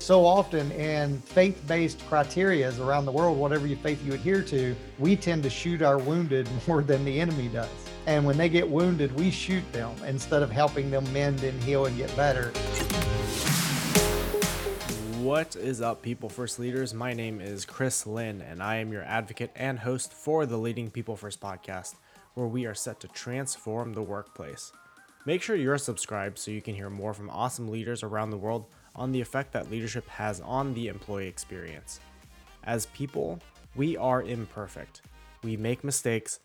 So often in faith based criterias around the world, whatever your faith you adhere to, we tend to shoot our wounded more than the enemy does. And when they get wounded, we shoot them instead of helping them mend and heal and get better. What is up, People First Leaders? My name is Chris Lynn, and I am your advocate and host for the Leading People First podcast, where we are set to transform the workplace. Make sure you're subscribed so you can hear more from awesome leaders around the world on the effect that leadership has on the employee experience. As people, we are imperfect. We make mistakes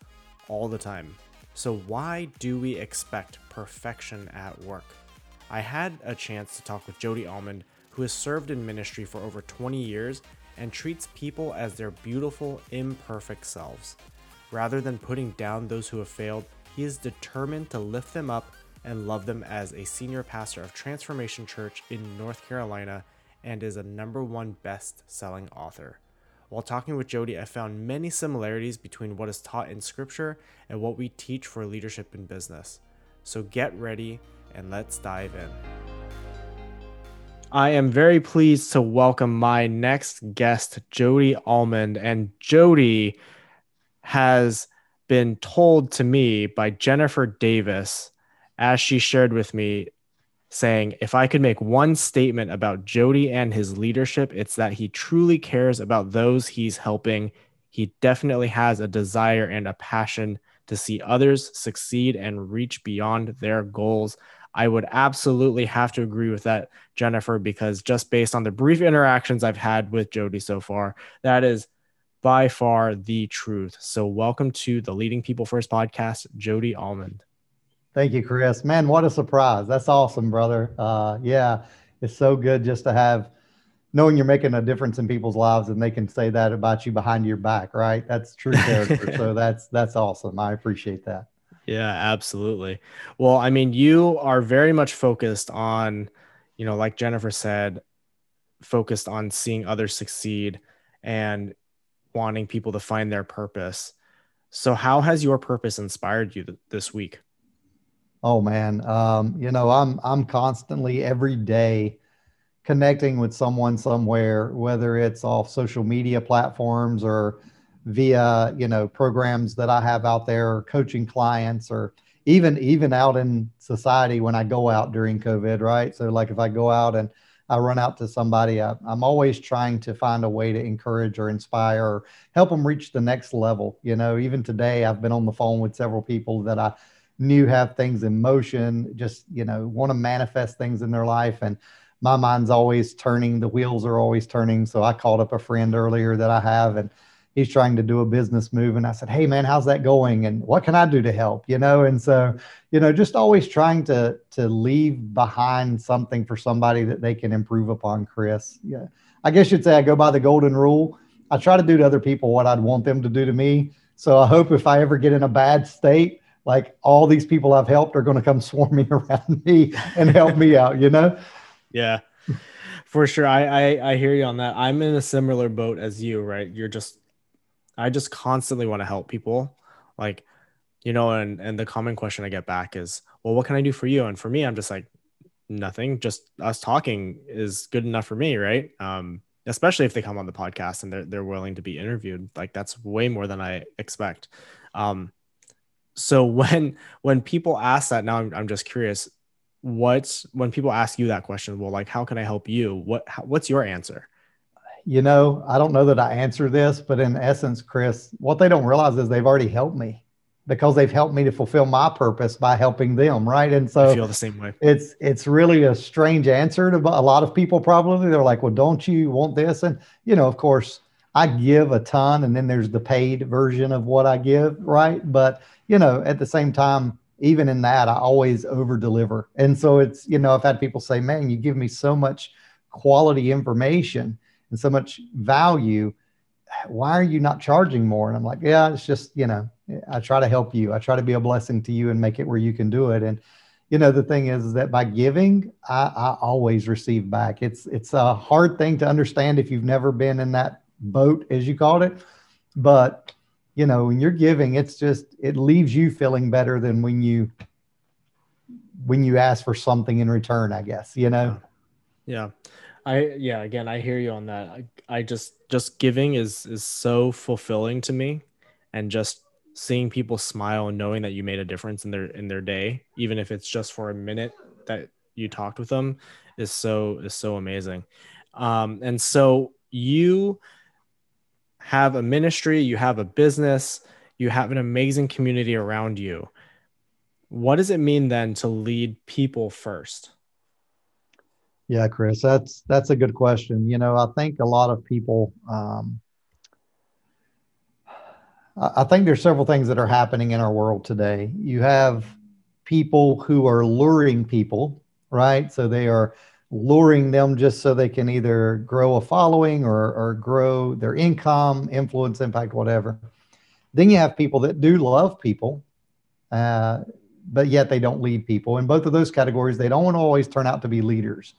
all the time. So, why do we expect perfection at work? I had a chance to talk with Jody Almond, who has served in ministry for over 20 years and treats people as their beautiful, imperfect selves. Rather than putting down those who have failed, he is determined to lift them up and love them as a senior pastor of Transformation Church in North Carolina and is a number one best selling author. While talking with Jody, I found many similarities between what is taught in Scripture and what we teach for leadership in business. So get ready and let's dive in. I am very pleased to welcome my next guest, Jody Almond. And Jody has been told to me by Jennifer Davis as she shared with me, saying, If I could make one statement about Jody and his leadership, it's that he truly cares about those he's helping. He definitely has a desire and a passion to see others succeed and reach beyond their goals. I would absolutely have to agree with that, Jennifer, because just based on the brief interactions I've had with Jody so far, that is by far the truth. So, welcome to the Leading People First podcast, Jody Almond. Thank you, Chris. Man, what a surprise. That's awesome, brother. Uh, yeah, it's so good just to have knowing you're making a difference in people's lives and they can say that about you behind your back, right? That's true character. so that's that's awesome. I appreciate that. Yeah, absolutely. Well, I mean, you are very much focused on, you know, like Jennifer said, focused on seeing others succeed and wanting people to find their purpose. So, how has your purpose inspired you th- this week? Oh man, um, you know, I'm I'm constantly every day connecting with someone somewhere, whether it's off social media platforms or via you know programs that I have out there, coaching clients, or even even out in society when I go out during COVID, right? So like if I go out and I run out to somebody, I, am always trying to find a way to encourage or inspire or help them reach the next level. You know, even today I've been on the phone with several people that I new have things in motion, just, you know, want to manifest things in their life. And my mind's always turning, the wheels are always turning. So I called up a friend earlier that I have and he's trying to do a business move. And I said, Hey man, how's that going? And what can I do to help? You know, and so, you know, just always trying to to leave behind something for somebody that they can improve upon, Chris. Yeah. I guess you'd say I go by the golden rule. I try to do to other people what I'd want them to do to me. So I hope if I ever get in a bad state, like all these people I've helped are going to come swarming around me and help me out, you know? Yeah, for sure. I, I, I hear you on that. I'm in a similar boat as you, right? You're just, I just constantly want to help people. Like, you know, and, and the common question I get back is, well, what can I do for you? And for me, I'm just like, nothing, just us talking is good enough for me. Right. Um, especially if they come on the podcast and they're, they're willing to be interviewed. Like that's way more than I expect. Um, so when when people ask that now I'm, I'm just curious what's when people ask you that question well like how can i help you? What how, what's your answer? You know i don't know that i answer this but in essence chris what they don't realize is they've already helped me because they've helped me to fulfill my purpose by helping them right? And so I feel the same way. it's it's really a strange answer to a lot of people probably. They're like well don't you want this? And you know of course i give a ton and then there's the paid version of what i give right but you know, at the same time, even in that, I always over deliver. And so it's, you know, I've had people say, man, you give me so much quality information and so much value. Why are you not charging more? And I'm like, yeah, it's just, you know, I try to help you. I try to be a blessing to you and make it where you can do it. And, you know, the thing is, is that by giving, I, I always receive back. It's, it's a hard thing to understand if you've never been in that boat, as you called it. But you know, when you're giving, it's just it leaves you feeling better than when you when you ask for something in return, I guess, you know. Yeah. I yeah, again, I hear you on that. I, I just just giving is is so fulfilling to me and just seeing people smile and knowing that you made a difference in their in their day, even if it's just for a minute that you talked with them is so is so amazing. Um, and so you have a ministry, you have a business, you have an amazing community around you. What does it mean then to lead people first? Yeah, Chris, that's that's a good question. You know, I think a lot of people. Um, I think there's several things that are happening in our world today. You have people who are luring people, right? So they are luring them just so they can either grow a following or, or grow their income, influence, impact, whatever. Then you have people that do love people, uh, but yet they don't lead people. In both of those categories, they don't always turn out to be leaders.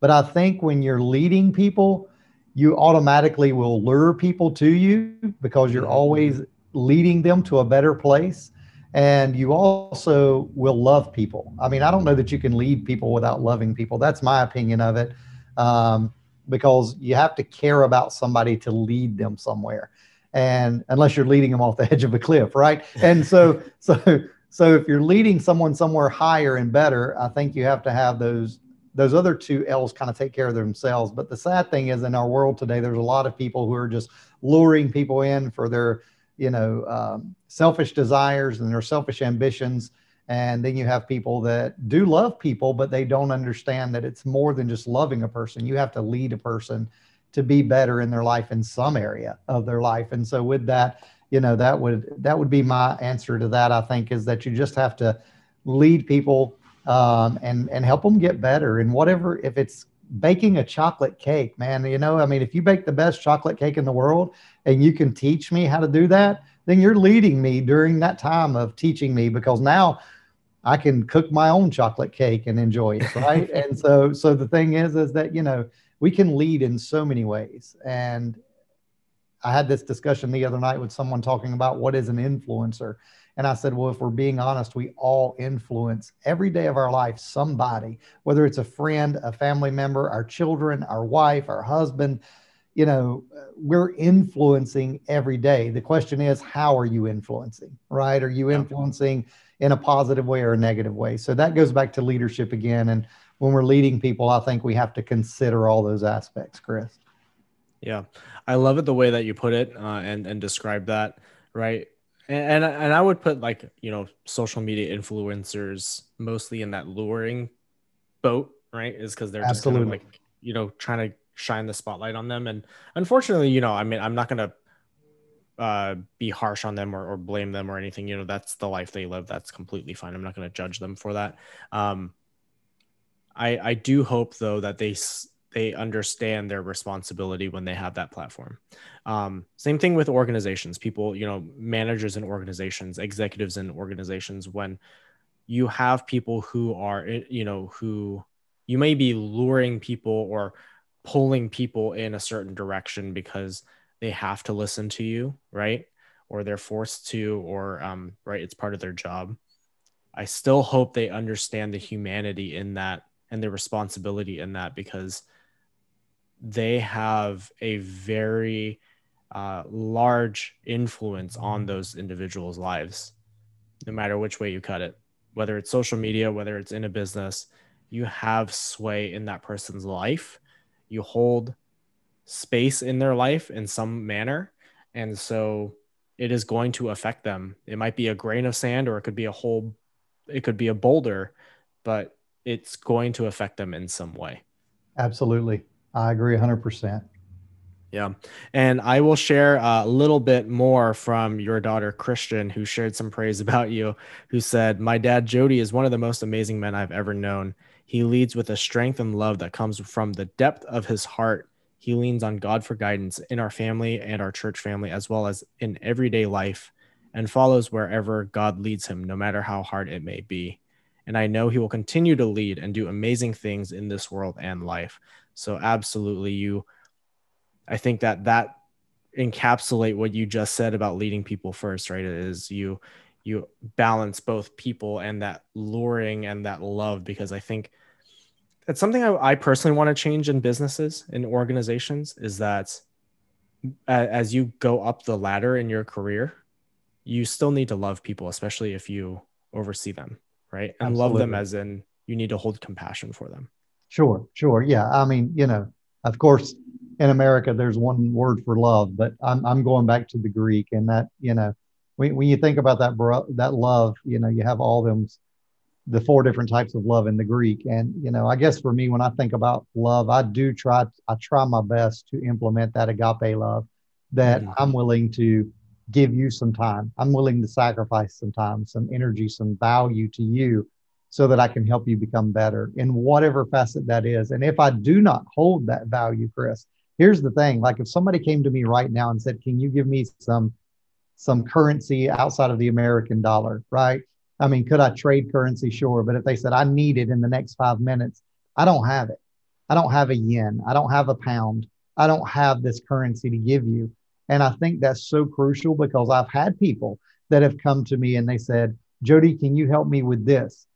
But I think when you're leading people, you automatically will lure people to you because you're mm-hmm. always leading them to a better place. And you also will love people. I mean, I don't know that you can lead people without loving people. That's my opinion of it. Um, because you have to care about somebody to lead them somewhere. And unless you're leading them off the edge of a cliff, right? And so, so, so if you're leading someone somewhere higher and better, I think you have to have those those other two L's kind of take care of themselves. But the sad thing is, in our world today, there's a lot of people who are just luring people in for their, you know, um, selfish desires and their selfish ambitions. And then you have people that do love people, but they don't understand that it's more than just loving a person. You have to lead a person to be better in their life in some area of their life. And so, with that, you know, that would that would be my answer to that. I think is that you just have to lead people um, and and help them get better and whatever if it's baking a chocolate cake man you know i mean if you bake the best chocolate cake in the world and you can teach me how to do that then you're leading me during that time of teaching me because now i can cook my own chocolate cake and enjoy it right and so so the thing is is that you know we can lead in so many ways and i had this discussion the other night with someone talking about what is an influencer and I said, well, if we're being honest, we all influence every day of our life somebody, whether it's a friend, a family member, our children, our wife, our husband. You know, we're influencing every day. The question is, how are you influencing, right? Are you influencing in a positive way or a negative way? So that goes back to leadership again. And when we're leading people, I think we have to consider all those aspects, Chris. Yeah, I love it the way that you put it uh, and and describe that. Right, and, and and I would put like you know social media influencers mostly in that luring boat, right? Is because they're just kind of like you know trying to shine the spotlight on them, and unfortunately, you know, I mean, I'm not gonna uh, be harsh on them or, or blame them or anything. You know, that's the life they live. That's completely fine. I'm not going to judge them for that. Um, I I do hope though that they they understand their responsibility when they have that platform. Um, same thing with organizations, people, you know, managers in organizations, executives in organizations. When you have people who are, eh, you know, who you may be luring people or pulling people in a certain direction because they have to listen to you, right? Or they're forced to, or um, right, it's part of their job. I still hope they understand the humanity in that and the responsibility in that because they have a very uh, large influence on those individuals' lives, no matter which way you cut it. Whether it's social media, whether it's in a business, you have sway in that person's life. You hold space in their life in some manner. And so it is going to affect them. It might be a grain of sand or it could be a whole, it could be a boulder, but it's going to affect them in some way. Absolutely. I agree 100%. Yeah. And I will share a little bit more from your daughter, Christian, who shared some praise about you, who said, My dad, Jody, is one of the most amazing men I've ever known. He leads with a strength and love that comes from the depth of his heart. He leans on God for guidance in our family and our church family, as well as in everyday life, and follows wherever God leads him, no matter how hard it may be. And I know he will continue to lead and do amazing things in this world and life. So absolutely, you. I think that that encapsulate what you just said about leading people first, right? Is you you balance both people and that luring and that love because I think it's something I, I personally want to change in businesses in organizations is that as you go up the ladder in your career, you still need to love people, especially if you oversee them, right? And Absolutely. love them as in you need to hold compassion for them. Sure, sure. Yeah. I mean, you know, of course, in America, there's one word for love, but I'm, I'm going back to the Greek and that, you know, when, when you think about that, bro, that love, you know, you have all them, the four different types of love in the Greek. And, you know, I guess for me, when I think about love, I do try, I try my best to implement that agape love that mm-hmm. I'm willing to give you some time. I'm willing to sacrifice some time, some energy, some value to you so that I can help you become better in whatever facet that is. And if I do not hold that value, Chris, here's the thing like if somebody came to me right now and said, Can you give me some some currency outside of the American dollar, right? I mean, could I trade currency? Sure. But if they said I need it in the next five minutes, I don't have it. I don't have a yen. I don't have a pound. I don't have this currency to give you. And I think that's so crucial because I've had people that have come to me and they said, Jody, can you help me with this?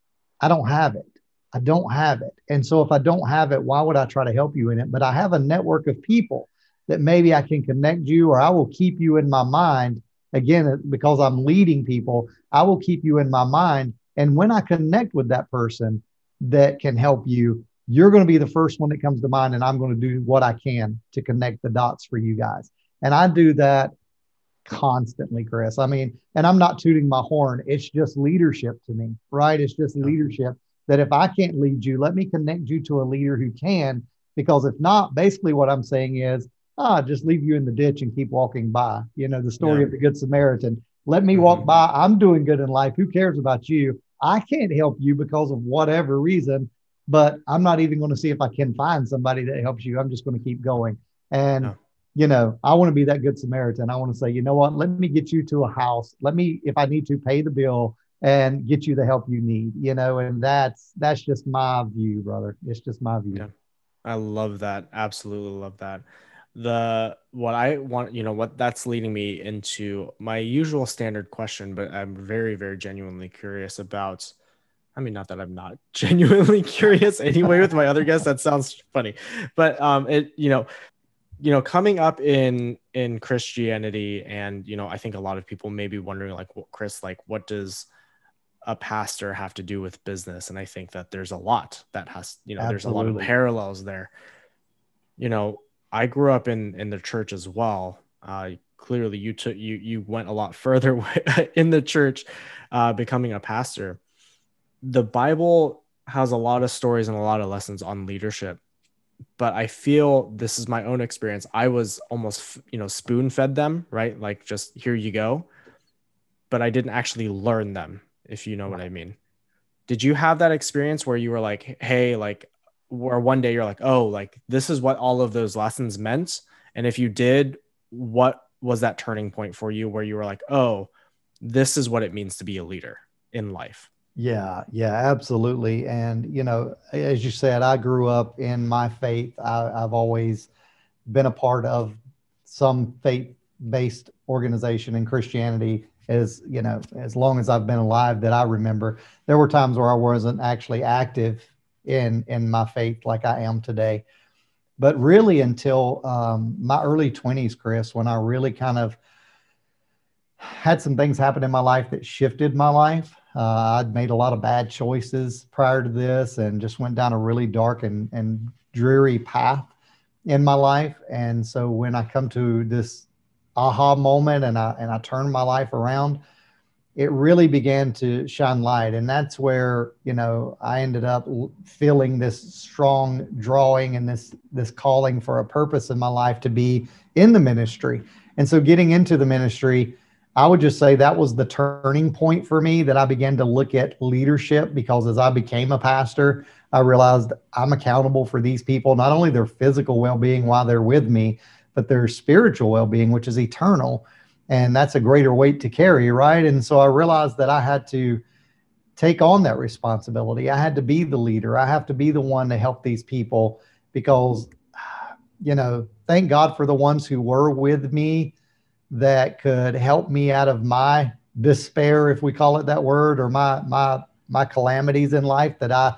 I don't have it. I don't have it. And so if I don't have it, why would I try to help you in it? But I have a network of people that maybe I can connect you or I will keep you in my mind. Again, because I'm leading people, I will keep you in my mind. And when I connect with that person that can help you, you're going to be the first one that comes to mind. And I'm going to do what I can to connect the dots for you guys. And I do that constantly, Chris. I mean, and I'm not tooting my horn. It's just leadership to me, right? It's just leadership that if I can't lead you, let me connect you to a leader who can. Because if not, basically what I'm saying is, ah, just leave you in the ditch and keep walking by. You know, the story yeah. of the Good Samaritan. Let me mm-hmm. walk by. I'm doing good in life. Who cares about you? I can't help you because of whatever reason, but I'm not even going to see if I can find somebody that helps you. I'm just going to keep going. And you know, I want to be that good Samaritan. I want to say, you know what, let me get you to a house. Let me, if I need to, pay the bill and get you the help you need, you know, and that's that's just my view, brother. It's just my view. Yeah. I love that. Absolutely love that. The what I want, you know, what that's leading me into my usual standard question, but I'm very, very genuinely curious about. I mean, not that I'm not genuinely curious anyway with my other guests. That sounds funny, but um, it you know, you know coming up in in christianity and you know i think a lot of people may be wondering like well, chris like what does a pastor have to do with business and i think that there's a lot that has you know Absolutely. there's a lot of parallels there you know i grew up in in the church as well uh clearly you took you you went a lot further in the church uh becoming a pastor the bible has a lot of stories and a lot of lessons on leadership but I feel this is my own experience. I was almost, you know, spoon fed them, right? Like just here you go. But I didn't actually learn them, if you know what I mean. Did you have that experience where you were like, hey, like, or one day you're like, oh, like this is what all of those lessons meant? And if you did, what was that turning point for you where you were like, oh, this is what it means to be a leader in life? Yeah, yeah, absolutely. And, you know, as you said, I grew up in my faith. I, have always been a part of some faith based organization in Christianity as, you know, as long as I've been alive that I remember. There were times where I wasn't actually active in, in my faith like I am today. But really, until um, my early 20s, Chris, when I really kind of had some things happen in my life that shifted my life uh, I'd made a lot of bad choices prior to this and just went down a really dark and, and dreary path in my life. And so when I come to this aha moment and I, and I turn my life around, it really began to shine light. And that's where, you know, I ended up feeling this strong drawing and this, this calling for a purpose in my life to be in the ministry. And so getting into the ministry, I would just say that was the turning point for me that I began to look at leadership because as I became a pastor, I realized I'm accountable for these people, not only their physical well being while they're with me, but their spiritual well being, which is eternal. And that's a greater weight to carry, right? And so I realized that I had to take on that responsibility. I had to be the leader, I have to be the one to help these people because, you know, thank God for the ones who were with me that could help me out of my despair, if we call it that word, or my my my calamities in life that I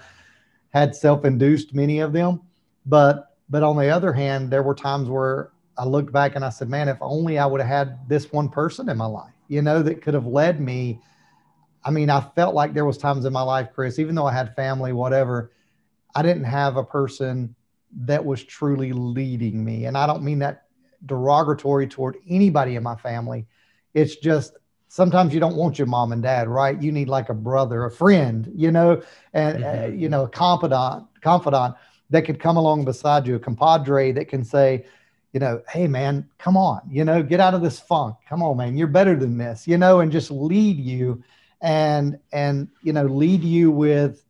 had self-induced many of them, but but on the other hand, there were times where I looked back and I said, man, if only I would have had this one person in my life, you know, that could have led me. I mean, I felt like there was times in my life, Chris, even though I had family, whatever, I didn't have a person that was truly leading me. And I don't mean that derogatory toward anybody in my family. It's just sometimes you don't want your mom and dad, right? You need like a brother, a friend, you know, and uh, mm-hmm. uh, you know, a confidant, confidant that could come along beside you, a compadre that can say, you know, hey man, come on, you know, get out of this funk. Come on, man, you're better than this, you know, and just lead you and and you know, lead you with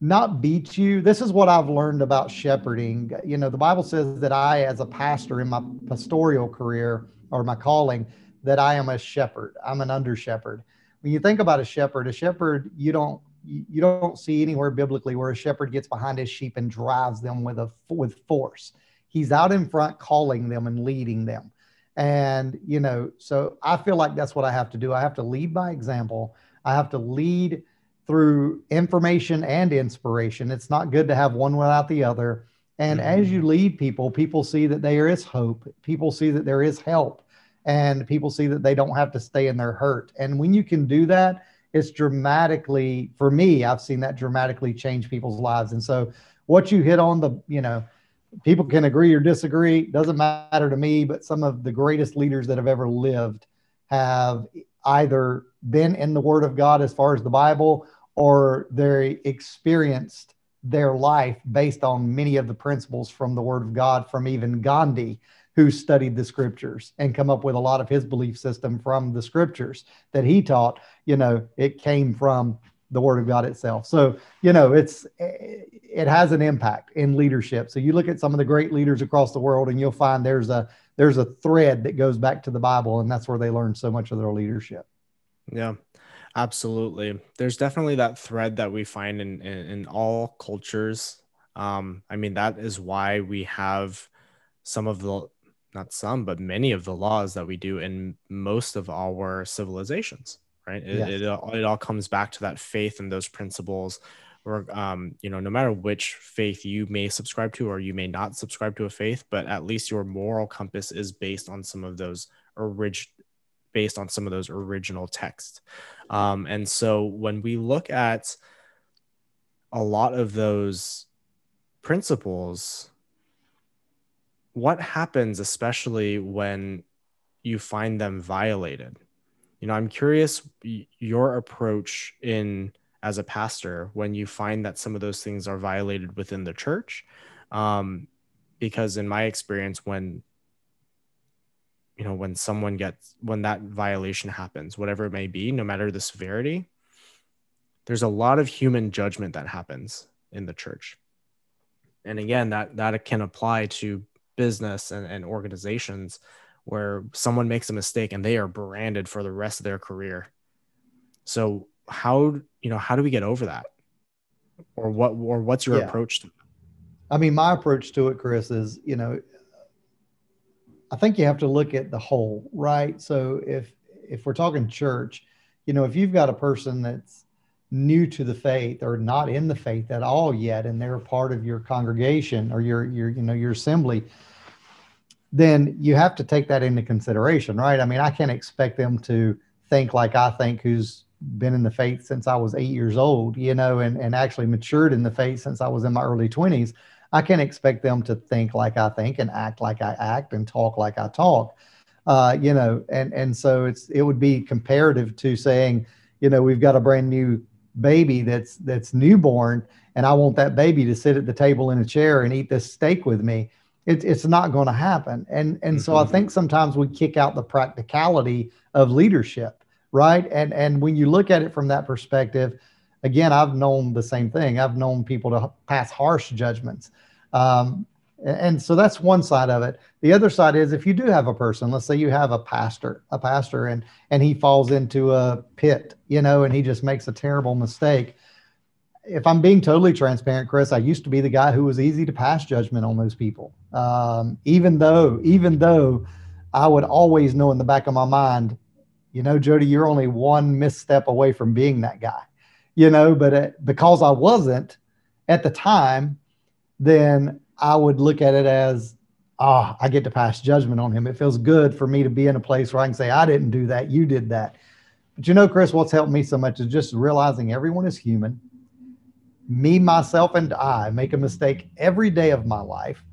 not beat you. This is what I've learned about shepherding. You know, the Bible says that I, as a pastor in my pastoral career or my calling, that I am a shepherd. I'm an under shepherd. When you think about a shepherd, a shepherd, you don't you don't see anywhere biblically where a shepherd gets behind his sheep and drives them with a with force. He's out in front calling them and leading them. And you know, so I feel like that's what I have to do. I have to lead by example. I have to lead through information and inspiration. It's not good to have one without the other. And mm-hmm. as you lead people, people see that there is hope. People see that there is help. And people see that they don't have to stay in their hurt. And when you can do that, it's dramatically for me i've seen that dramatically change people's lives. And so what you hit on the you know people can agree or disagree doesn't matter to me but some of the greatest leaders that have ever lived have either been in the word of god as far as the bible or they experienced their life based on many of the principles from the word of god from even gandhi who studied the scriptures and come up with a lot of his belief system from the scriptures that he taught you know it came from the word of god itself. So you know it's it has an impact in leadership. So you look at some of the great leaders across the world and you'll find there's a there's a thread that goes back to the bible and that's where they learn so much of their leadership. Yeah absolutely. There's definitely that thread that we find in in, in all cultures. Um i mean that is why we have some of the not some, but many of the laws that we do in most of our civilizations, right? It, yes. it, it, all comes back to that faith and those principles. Or, um, you know, no matter which faith you may subscribe to or you may not subscribe to a faith, but at least your moral compass is based on some of those orig- based on some of those original texts. Um, and so when we look at a lot of those principles, what happens especially when you find them violated? You know i'm curious your approach in as a pastor when you find that some of those things are violated within the church um, because in my experience when you know when someone gets when that violation happens whatever it may be no matter the severity there's a lot of human judgment that happens in the church. And again that that can apply to business and, and organizations where someone makes a mistake and they are branded for the rest of their career. So how you know how do we get over that? Or what or what's your yeah. approach to it? I mean, my approach to it, Chris, is you know, I think you have to look at the whole, right? So if if we're talking church, you know, if you've got a person that's new to the faith or not in the faith at all yet and they're part of your congregation or your your you know your assembly then you have to take that into consideration right? I mean i can't expect them to think like i think who's been in the faith since i was eight years old you know and, and actually matured in the faith since i was in my early 20s i can't expect them to think like i think and act like i act and talk like i talk uh, you know and and so it's it would be comparative to saying you know we've got a brand new baby that's that's newborn and I want that baby to sit at the table in a chair and eat this steak with me. It, it's not going to happen. And and mm-hmm. so I mm-hmm. think sometimes we kick out the practicality of leadership, right? And and when you look at it from that perspective, again, I've known the same thing. I've known people to pass harsh judgments. Um, and so that's one side of it. The other side is if you do have a person let's say you have a pastor a pastor and and he falls into a pit you know and he just makes a terrible mistake. If i'm being totally transparent chris i used to be the guy who was easy to pass judgment on those people. Um, even though even though i would always know in the back of my mind you know jody you're only one misstep away from being that guy you know, but it, because I wasn't at the time, then I would look at it as, ah, oh, I get to pass judgment on him. It feels good for me to be in a place where I can say, I didn't do that, you did that. But you know, Chris, what's helped me so much is just realizing everyone is human. Me, myself, and I make a mistake every day of my life.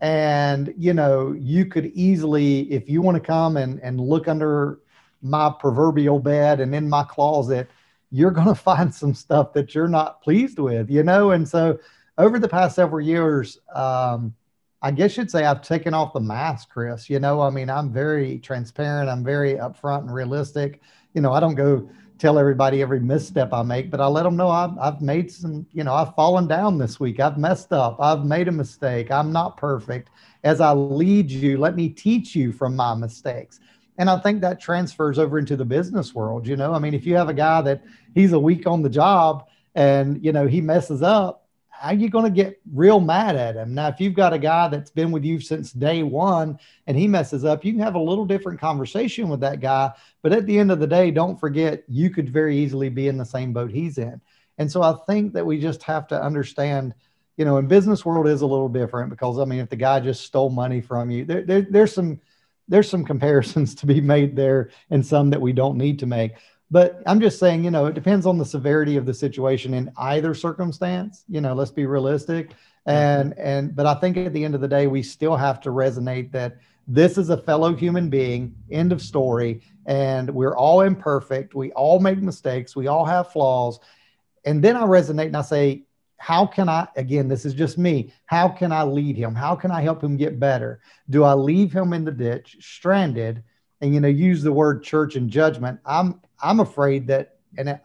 And, you know, you could easily, if you want to come and, and look under my proverbial bed and in my closet, you're going to find some stuff that you're not pleased with, you know? And so over the past several years, um, I guess you'd say I've taken off the mask, Chris. You know, I mean, I'm very transparent, I'm very upfront and realistic. You know, I don't go tell everybody every misstep I make, but I let them know I've, I've made some, you know, I've fallen down this week. I've messed up. I've made a mistake. I'm not perfect. As I lead you, let me teach you from my mistakes. And I think that transfers over into the business world. You know, I mean, if you have a guy that he's a week on the job and, you know, he messes up, how are you going to get real mad at him? Now, if you've got a guy that's been with you since day one and he messes up, you can have a little different conversation with that guy. But at the end of the day, don't forget you could very easily be in the same boat he's in. And so I think that we just have to understand, you know, in business world is a little different because I mean, if the guy just stole money from you, there, there there's some there's some comparisons to be made there and some that we don't need to make. But I'm just saying, you know, it depends on the severity of the situation in either circumstance. You know, let's be realistic. And and but I think at the end of the day, we still have to resonate that this is a fellow human being. End of story. And we're all imperfect. We all make mistakes. We all have flaws. And then I resonate and I say, how can I, again, this is just me, how can I lead him? How can I help him get better? Do I leave him in the ditch, stranded, and, you know, use the word church and judgment? I'm, I'm afraid that, and it,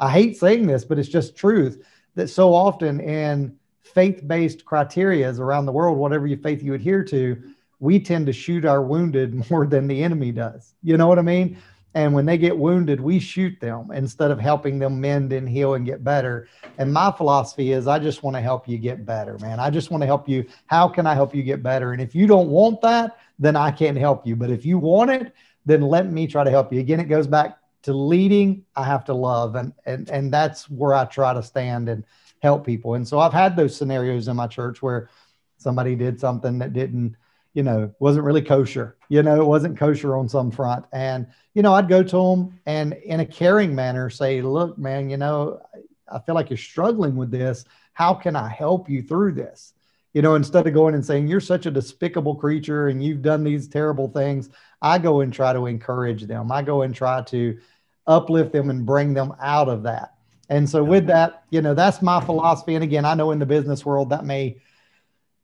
I hate saying this, but it's just truth that so often in faith-based criterias around the world, whatever your faith you adhere to, we tend to shoot our wounded more than the enemy does. You know what I mean? And when they get wounded, we shoot them instead of helping them mend and heal and get better. And my philosophy is I just want to help you get better, man. I just want to help you. How can I help you get better? And if you don't want that, then I can't help you. But if you want it, then let me try to help you. Again, it goes back to leading. I have to love. And and and that's where I try to stand and help people. And so I've had those scenarios in my church where somebody did something that didn't you know, wasn't really kosher. You know, it wasn't kosher on some front. And, you know, I'd go to them and in a caring manner say, look, man, you know, I feel like you're struggling with this. How can I help you through this? You know, instead of going and saying, you're such a despicable creature and you've done these terrible things, I go and try to encourage them. I go and try to uplift them and bring them out of that. And so, with that, you know, that's my philosophy. And again, I know in the business world that may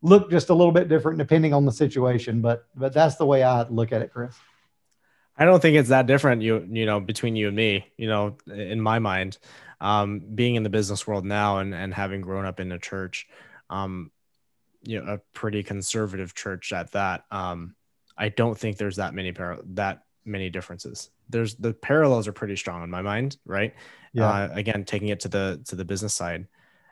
look just a little bit different depending on the situation. But but that's the way I look at it, Chris. I don't think it's that different. You you know between you and me. You know, in my mind, um, being in the business world now and and having grown up in a church, um, you know, a pretty conservative church at that. Um, I don't think there's that many par- that many differences. There's the parallels are pretty strong in my mind, right? Yeah. Uh, again, taking it to the to the business side,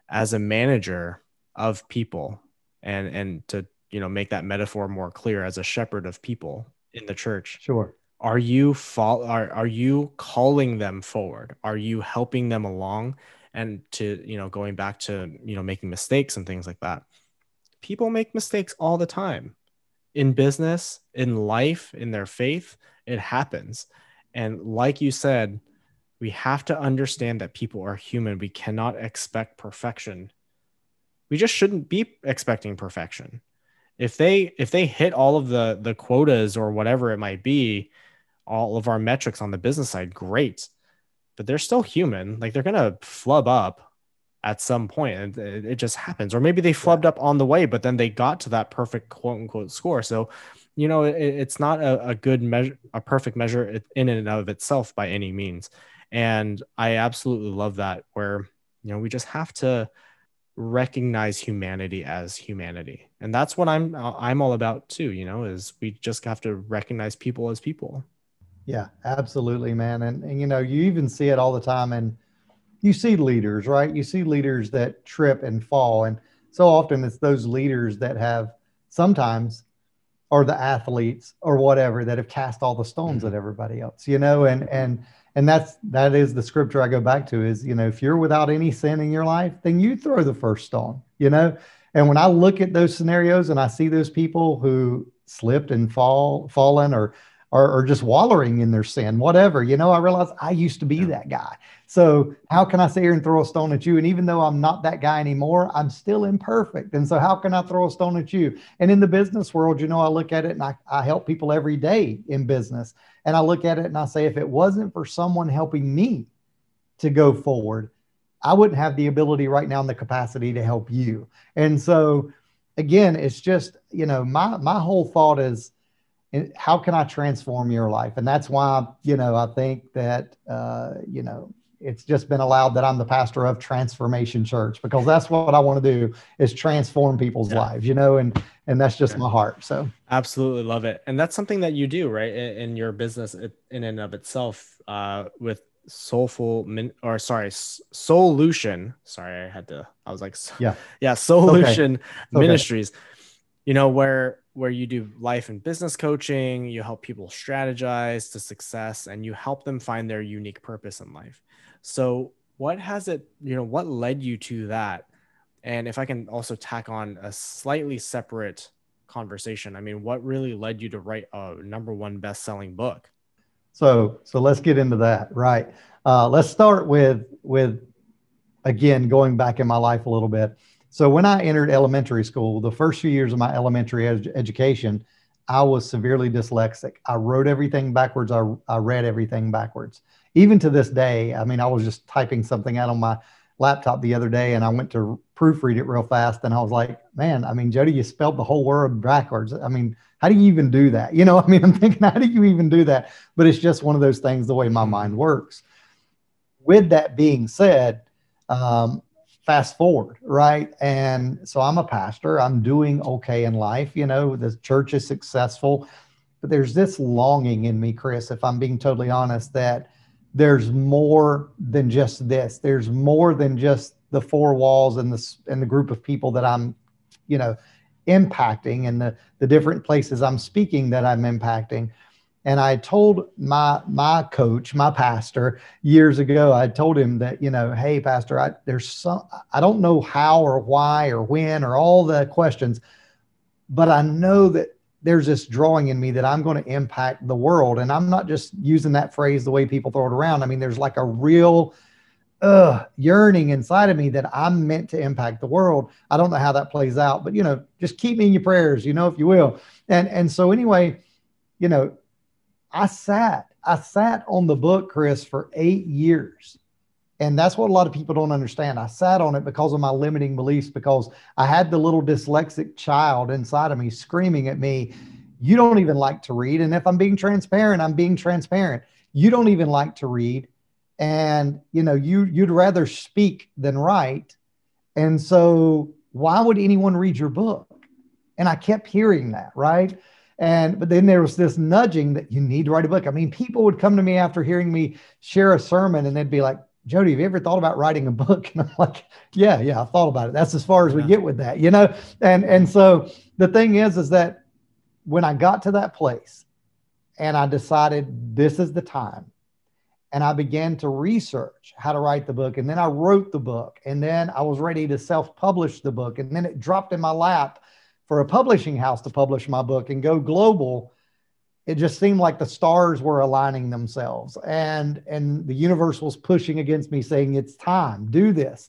as a manager of people, and and to you know make that metaphor more clear as a shepherd of people in the church sure are you fall are, are you calling them forward are you helping them along and to you know going back to you know making mistakes and things like that people make mistakes all the time in business in life in their faith it happens and like you said we have to understand that people are human we cannot expect perfection we just shouldn't be expecting perfection. If they if they hit all of the the quotas or whatever it might be, all of our metrics on the business side, great. But they're still human. Like they're gonna flub up at some point and it just happens. Or maybe they flubbed up on the way but then they got to that perfect quote unquote score. So you know it, it's not a, a, good measure a perfect measure in and of itself by any means. And i absolutely love that where you know we just have to recognize humanity as humanity. And that's what i'm uh, i'm all about too you know is we just have to recognize people as people. Yeah absolutely man. And, and you know you even see it all the time and you see leaders right you see leaders that trip and fall and so often it's those leaders that have sometimes or the athletes or whatever that have cast all the stones mm-hmm. at everybody else you know and and and that's that is the scripture I go back to is you know if you're without any sin in your life, then you throw the first stone. You know, and when I look at those scenarios and I see those people who slipped and fall fallen or or, or just wallowing in their sin, whatever, you know, I realize I used to be that guy. So how can I sit here and throw a stone at you? And even though I'm not that guy anymore, I'm still imperfect. And so how can I throw a stone at you? And in the business world, you know, I look at it and I, I help people every day in business. And I look at it and I say, if it wasn't for someone helping me to go forward, I wouldn't have the ability right now and the capacity to help you. And so again, it's just, you know, my my whole thought is how can I transform your life? And that's why, you know, I think that uh, you know, it's just been allowed that I'm the pastor of Transformation Church because that's what I want to do is transform people's yeah. lives, you know, and and that's just yeah. my heart. So absolutely love it, and that's something that you do right in, in your business in and of itself uh, with soulful min or sorry solution sorry i had to i was like yeah yeah solution okay. ministries okay. you know where where you do life and business coaching you help people strategize to success and you help them find their unique purpose in life so what has it you know what led you to that and if i can also tack on a slightly separate conversation i mean what really led you to write a number one best-selling book so so let's get into that. Right. Uh, let's start with with again going back in my life a little bit. So when I entered elementary school, the first few years of my elementary ed- education, I was severely dyslexic. I wrote everything backwards. I, I read everything backwards. Even to this day, I mean, I was just typing something out on my laptop the other day and I went to proofread it real fast and I was like, man, I mean, Jody, you spelled the whole word backwards. I mean, how do you even do that? You know, I mean, I'm thinking, how do you even do that? But it's just one of those things, the way my mind works. With that being said, um, fast forward, right? And so I'm a pastor. I'm doing okay in life. You know, the church is successful, but there's this longing in me, Chris, if I'm being totally honest, that there's more than just this. There's more than just the four walls and the and the group of people that I'm, you know, impacting and the, the different places I'm speaking that I'm impacting. And I told my my coach, my pastor, years ago, I told him that, you know, hey, pastor, I there's some I don't know how or why or when or all the questions, but I know that there's this drawing in me that I'm going to impact the world. And I'm not just using that phrase the way people throw it around. I mean, there's like a real uh, yearning inside of me that I'm meant to impact the world. I don't know how that plays out, but you know, just keep me in your prayers, you know, if you will. And and so anyway, you know, I sat, I sat on the book, Chris, for eight years. And that's what a lot of people don't understand. I sat on it because of my limiting beliefs, because I had the little dyslexic child inside of me screaming at me, You don't even like to read. And if I'm being transparent, I'm being transparent. You don't even like to read and you know you you'd rather speak than write and so why would anyone read your book and i kept hearing that right and but then there was this nudging that you need to write a book i mean people would come to me after hearing me share a sermon and they'd be like jody have you ever thought about writing a book and i'm like yeah yeah i thought about it that's as far as we get with that you know and and so the thing is is that when i got to that place and i decided this is the time and I began to research how to write the book. And then I wrote the book. And then I was ready to self publish the book. And then it dropped in my lap for a publishing house to publish my book and go global. It just seemed like the stars were aligning themselves and, and the universe was pushing against me saying, it's time, do this.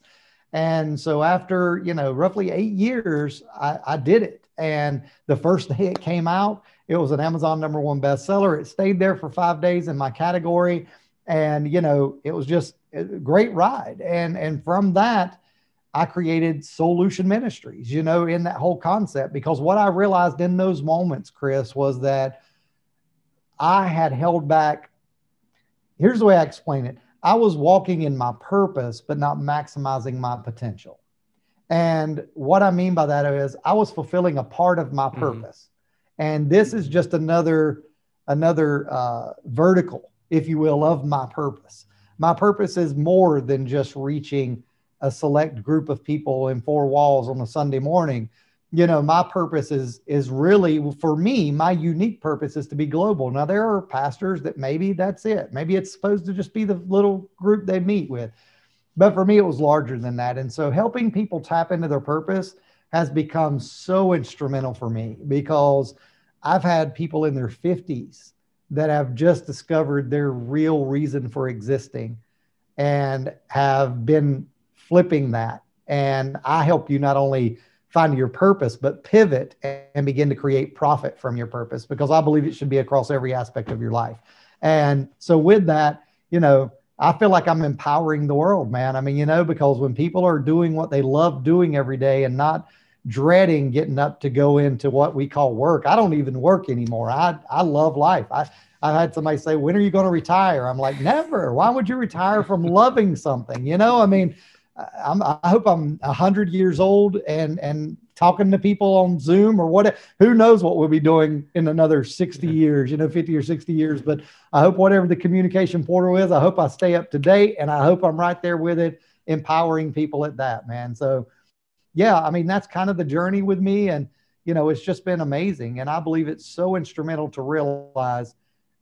And so after, you know, roughly eight years, I, I did it. And the first day it came out, it was an Amazon number one bestseller. It stayed there for five days in my category and you know it was just a great ride and and from that i created solution ministries you know in that whole concept because what i realized in those moments chris was that i had held back here's the way i explain it i was walking in my purpose but not maximizing my potential and what i mean by that is i was fulfilling a part of my mm-hmm. purpose mm-hmm. and this is just another another uh, vertical if you will, of my purpose. My purpose is more than just reaching a select group of people in four walls on a Sunday morning. you know, my purpose is is really for me, my unique purpose is to be global. Now there are pastors that maybe that's it. Maybe it's supposed to just be the little group they meet with. But for me, it was larger than that. And so helping people tap into their purpose has become so instrumental for me because I've had people in their 50s that have just discovered their real reason for existing and have been flipping that. And I help you not only find your purpose, but pivot and begin to create profit from your purpose because I believe it should be across every aspect of your life. And so, with that, you know, I feel like I'm empowering the world, man. I mean, you know, because when people are doing what they love doing every day and not dreading getting up to go into what we call work, I don't even work anymore. I, I love life. I, I had somebody say, When are you going to retire? I'm like, Never. Why would you retire from loving something? You know, I mean, I'm, I hope I'm hundred years old and and talking to people on Zoom or what. Who knows what we'll be doing in another 60 years, you know, 50 or 60 years. But I hope whatever the communication portal is, I hope I stay up to date and I hope I'm right there with it, empowering people at that, man. So, yeah, I mean, that's kind of the journey with me. And, you know, it's just been amazing. And I believe it's so instrumental to realize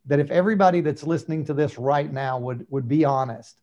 that if everybody that's listening to this right now would would be honest,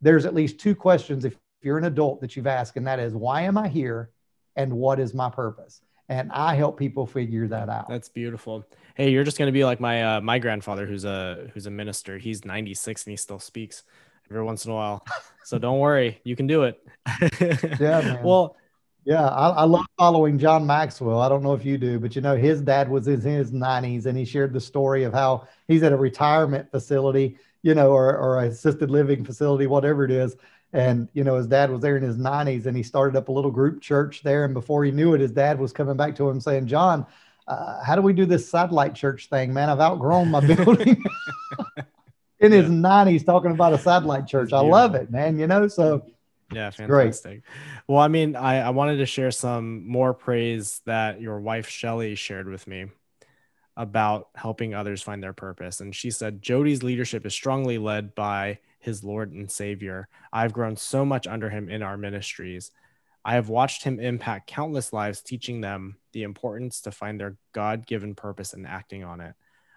there's at least two questions if you're an adult that you've asked, and that is, why am I here? and what is my purpose? And i help people figure that out. That's beautiful. Hey you're just going to be like my uh, my grandfather who's a who's a minister. He's 96 and he still speaks every once in a while. So don't worry you can do it. Yeah man. well yeah I, I, love following john maxwell. I don't know if you do but you know his dad was in his 90s and he shared the story of how he's at a retirement facility you know or, or assisted living facility whatever it is and, you know, his dad was there in his 90s and he started up a little group church there. And before he knew it, his dad was coming back to him saying, John, uh, how do we do this satellite church thing, man? I've outgrown my building. in his yeah. 90s, talking about a satellite church. I love it, man. You know, so yeah, fantastic. Great. Well, I mean, I, I wanted to share some more praise that your wife Shelly shared with me about helping others find their purpose. And she said Jody's leadership is strongly led by his Lord and Savior. I've grown so much under him in our ministries. I have watched him impact countless lives, teaching them the importance to find their God given purpose and acting on it.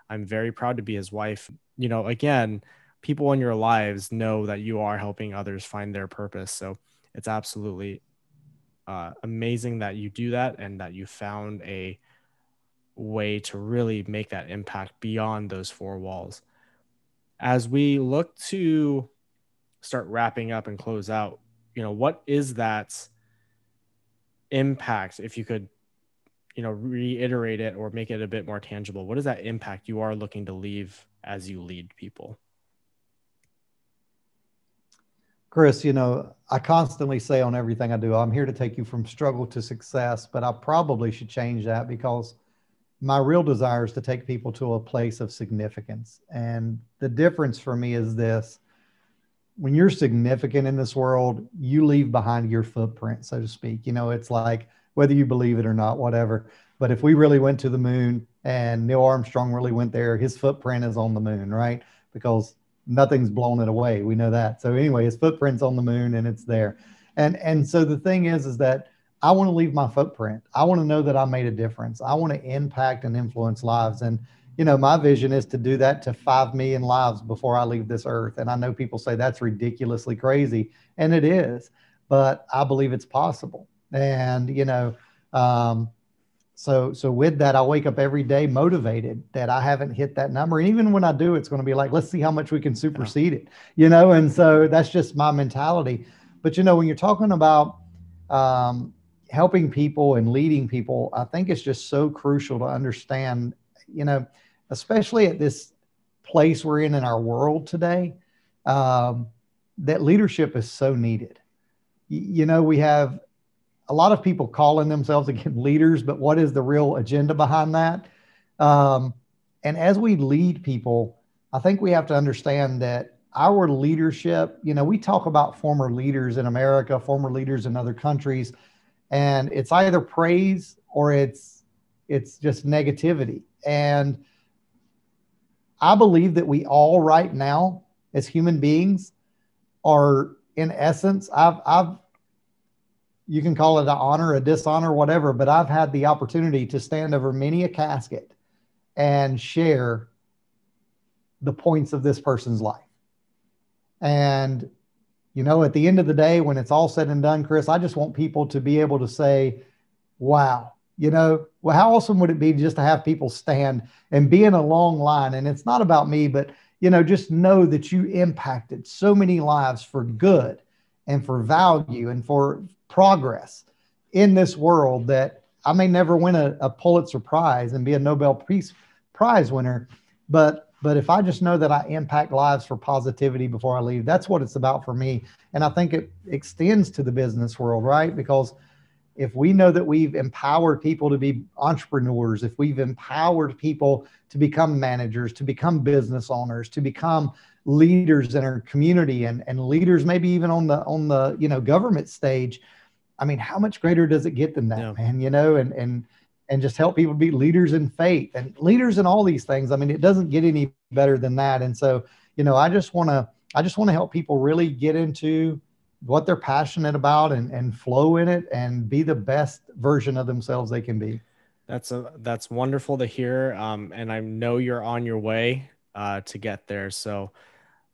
I'm very proud to be his wife. You know, again, people in your lives know that you are helping others find their purpose. So it's absolutely uh, amazing that you do that and that you found a way to really make that impact beyond those four walls as we look to start wrapping up and close out, you know, what is that impact if you could you know reiterate it or make it a bit more tangible what is that impact you are looking to leave as you lead people? Chris you know i constantly say on everything i do i'm here to take you from struggle to success but i probably should change that because my real desire is to take people to a place of significance. And the difference for me is this when you're significant in this world, you leave behind your footprint, so to speak. You know, it's like whether you believe it or not, whatever. But if we really went to the moon and Neil Armstrong really went there, his footprint is on the moon, right? Because nothing's blown it away. We know that. So anyway, his footprint's on the moon and it's there. And and so the thing is, is that I want to leave my footprint. I want to know that I made a difference. I want to impact and influence lives. And, you know, my vision is to do that to 5 million lives before I leave this earth. And I know people say that's ridiculously crazy, and it is, but I believe it's possible. And, you know, um, so, so with that, I wake up every day motivated that I haven't hit that number. And even when I do, it's going to be like, let's see how much we can supersede it, you know? And so that's just my mentality. But, you know, when you're talking about, um, helping people and leading people, I think it's just so crucial to understand, you know, especially at this place we're in in our world today, um, that leadership is so needed. You know, we have a lot of people calling themselves again leaders, but what is the real agenda behind that? Um, and as we lead people, I think we have to understand that our leadership, you know, we talk about former leaders in America, former leaders in other countries and it's either praise or it's it's just negativity and i believe that we all right now as human beings are in essence i've i've you can call it an honor, a dishonor, whatever, but I've had the opportunity to stand over many a casket and share the points of this person's life. And, you know, at the end of the day, when it's all said and done, Chris, I just want people to be able to say, wow, you know, well, how awesome would it be just to have people stand and be in a long line? And it's not about me, but, you know, just know that you impacted so many lives for good and for value and for progress in this world that I may never win a, a Pulitzer Prize and be a Nobel Peace Prize winner, but but if I just know that I impact lives for positivity before I leave, that's what it's about for me. And I think it extends to the business world, right? Because if we know that we've empowered people to be entrepreneurs, if we've empowered people to become managers, to become business owners, to become leaders in our community and, and leaders maybe even on the on the you know government stage, I mean, how much greater does it get than that, yeah. man? You know, and and and just help people be leaders in faith and leaders in all these things. I mean, it doesn't get any better than that. And so, you know, I just want to, I just want to help people really get into what they're passionate about and, and flow in it and be the best version of themselves they can be. That's a, that's wonderful to hear. Um, and I know you're on your way uh, to get there. So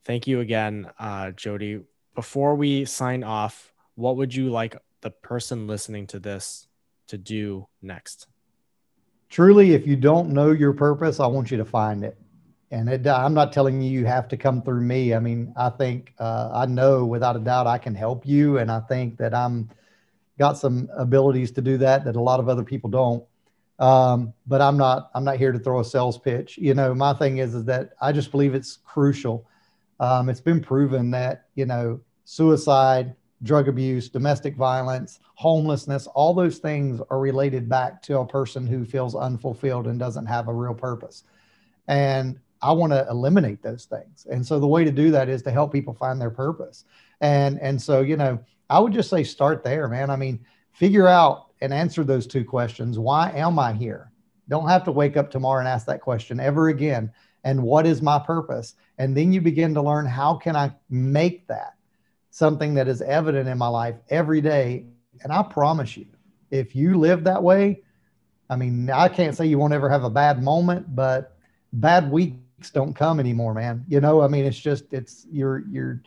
thank you again, uh, Jody. Before we sign off, what would you like the person listening to this to do next? Truly, if you don't know your purpose, I want you to find it. And it, I'm not telling you you have to come through me. I mean, I think uh, I know without a doubt I can help you, and I think that I'm got some abilities to do that that a lot of other people don't. Um, but I'm not I'm not here to throw a sales pitch. You know, my thing is is that I just believe it's crucial. Um, it's been proven that you know suicide, drug abuse, domestic violence, homelessness, all those things are related back to a person who feels unfulfilled and doesn't have a real purpose. And I want to eliminate those things. And so the way to do that is to help people find their purpose. And and so, you know, I would just say start there, man. I mean, figure out and answer those two questions. Why am I here? Don't have to wake up tomorrow and ask that question ever again. And what is my purpose? And then you begin to learn how can I make that something that is evident in my life every day. And I promise you, if you live that way, I mean, I can't say you won't ever have a bad moment, but bad weeks don't come anymore, man. You know, I mean, it's just, it's, you're, you're,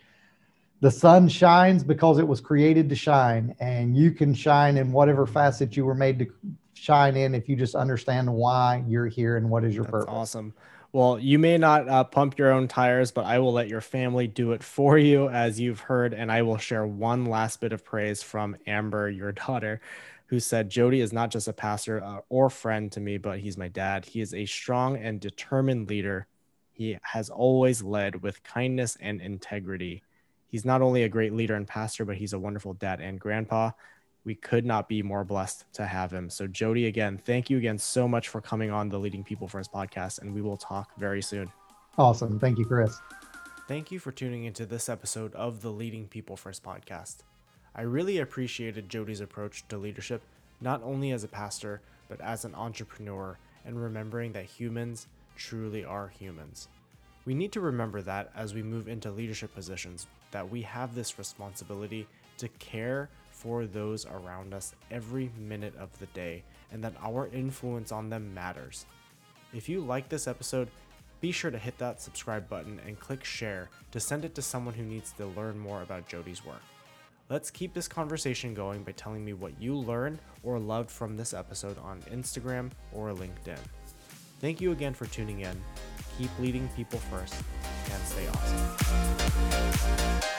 the sun shines because it was created to shine, and you can shine in whatever facet you were made to shine in if you just understand why you're here and what is your That's purpose. Awesome. Well, you may not uh, pump your own tires, but I will let your family do it for you, as you've heard. And I will share one last bit of praise from Amber, your daughter, who said, Jody is not just a pastor uh, or friend to me, but he's my dad. He is a strong and determined leader. He has always led with kindness and integrity. He's not only a great leader and pastor, but he's a wonderful dad and grandpa we could not be more blessed to have him. So, Jody, again, thank you again so much for coming on the Leading People First podcast, and we will talk very soon. Awesome. Thank you, Chris. Thank you for tuning into this episode of the Leading People First podcast. I really appreciated Jody's approach to leadership, not only as a pastor, but as an entrepreneur, and remembering that humans truly are humans. We need to remember that as we move into leadership positions, that we have this responsibility to care for those around us every minute of the day and that our influence on them matters. If you like this episode, be sure to hit that subscribe button and click share to send it to someone who needs to learn more about Jody's work. Let's keep this conversation going by telling me what you learned or loved from this episode on Instagram or LinkedIn. Thank you again for tuning in. Keep leading people first and stay awesome.